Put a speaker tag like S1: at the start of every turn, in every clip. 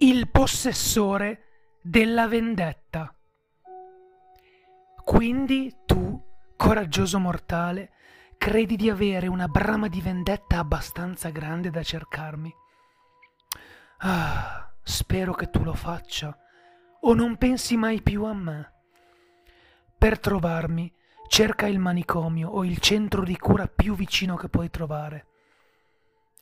S1: il possessore della vendetta. Quindi tu, coraggioso mortale, credi di avere una brama di vendetta abbastanza grande da cercarmi. Ah, spero che tu lo faccia, o non pensi mai più a me. Per trovarmi, cerca il manicomio o il centro di cura più vicino che puoi trovare.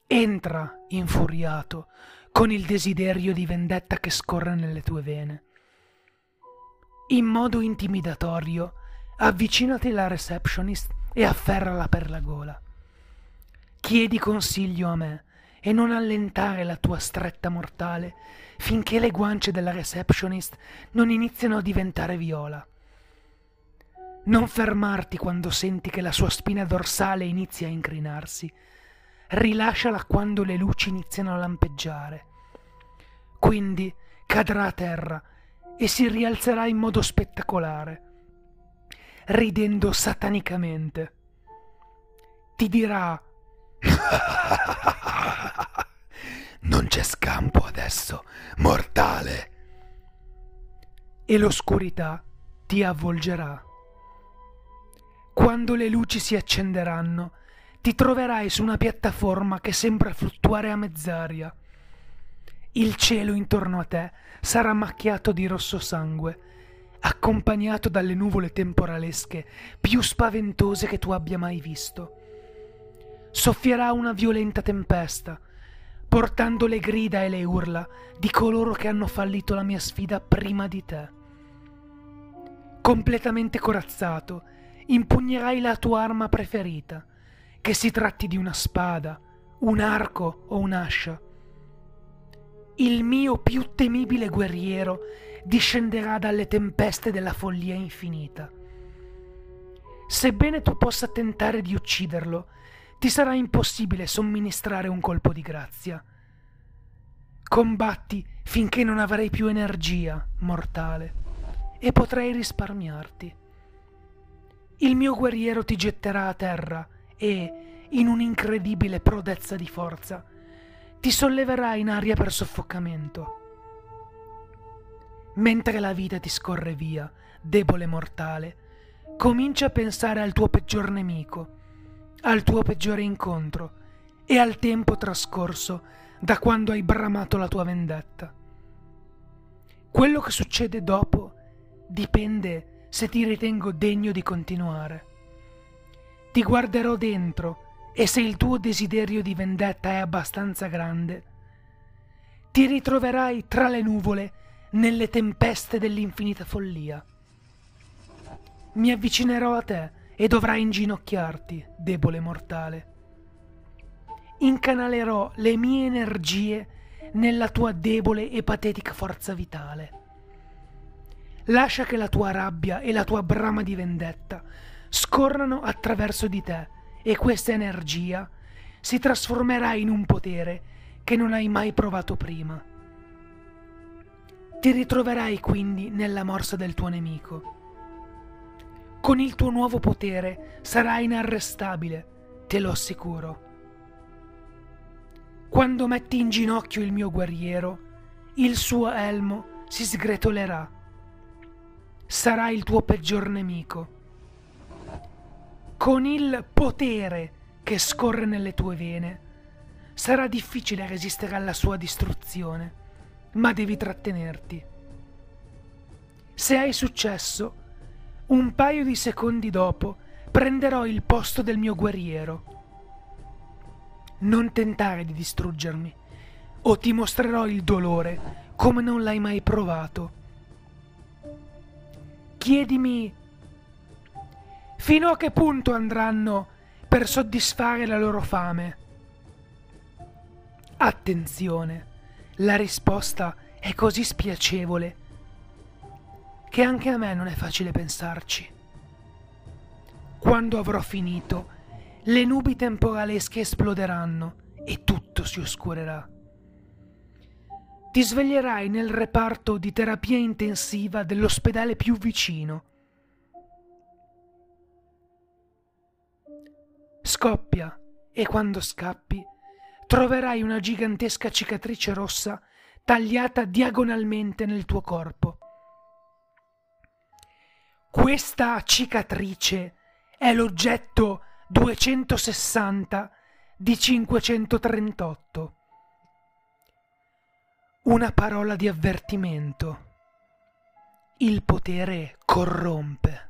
S1: Entra, infuriato, con il desiderio di vendetta che scorre nelle tue vene. In modo intimidatorio, avvicinati alla receptionist e afferrala per la gola. Chiedi consiglio a me e non allentare la tua stretta mortale finché le guance della receptionist non iniziano a diventare viola. Non fermarti quando senti che la sua spina dorsale inizia a incrinarsi. Rilasciala quando le luci iniziano a lampeggiare. Quindi cadrà a terra e si rialzerà in modo spettacolare, ridendo satanicamente. Ti dirà
S2: Non c'è scampo adesso, mortale.
S1: E l'oscurità ti avvolgerà. Quando le luci si accenderanno, ti troverai su una piattaforma che sembra fluttuare a mezz'aria. Il cielo intorno a te sarà macchiato di rosso sangue, accompagnato dalle nuvole temporalesche più spaventose che tu abbia mai visto. Soffierà una violenta tempesta, portando le grida e le urla di coloro che hanno fallito la mia sfida prima di te. Completamente corazzato, impugnerai la tua arma preferita, che si tratti di una spada, un arco o un'ascia. Il mio più temibile guerriero discenderà dalle tempeste della follia infinita. Sebbene tu possa tentare di ucciderlo, ti sarà impossibile somministrare un colpo di grazia. Combatti finché non avrai più energia, mortale, e potrai risparmiarti il mio guerriero ti getterà a terra e, in un'incredibile prodezza di forza, ti solleverà in aria per soffocamento. Mentre la vita ti scorre via, debole mortale, comincia a pensare al tuo peggior nemico, al tuo peggiore incontro e al tempo trascorso da quando hai bramato la tua vendetta. Quello che succede dopo dipende se ti ritengo degno di continuare. Ti guarderò dentro e se il tuo desiderio di vendetta è abbastanza grande, ti ritroverai tra le nuvole nelle tempeste dell'infinita follia. Mi avvicinerò a te e dovrai inginocchiarti, debole mortale. Incanalerò le mie energie nella tua debole e patetica forza vitale Lascia che la tua rabbia e la tua brama di vendetta scorrano attraverso di te e questa energia si trasformerà in un potere che non hai mai provato prima. Ti ritroverai quindi nella morsa del tuo nemico. Con il tuo nuovo potere sarai inarrestabile, te lo assicuro. Quando metti in ginocchio il mio guerriero, il suo elmo si sgretolerà sarà il tuo peggior nemico. Con il potere che scorre nelle tue vene, sarà difficile resistere alla sua distruzione, ma devi trattenerti. Se hai successo, un paio di secondi dopo prenderò il posto del mio guerriero. Non tentare di distruggermi, o ti mostrerò il dolore come non l'hai mai provato chiedimi fino a che punto andranno per soddisfare la loro fame. Attenzione, la risposta è così spiacevole che anche a me non è facile pensarci. Quando avrò finito, le nubi temporalesche esploderanno e tutto si oscurerà ti sveglierai nel reparto di terapia intensiva dell'ospedale più vicino. Scoppia e quando scappi troverai una gigantesca cicatrice rossa tagliata diagonalmente nel tuo corpo. Questa cicatrice è l'oggetto 260 di 538. Una parola di avvertimento. Il potere corrompe.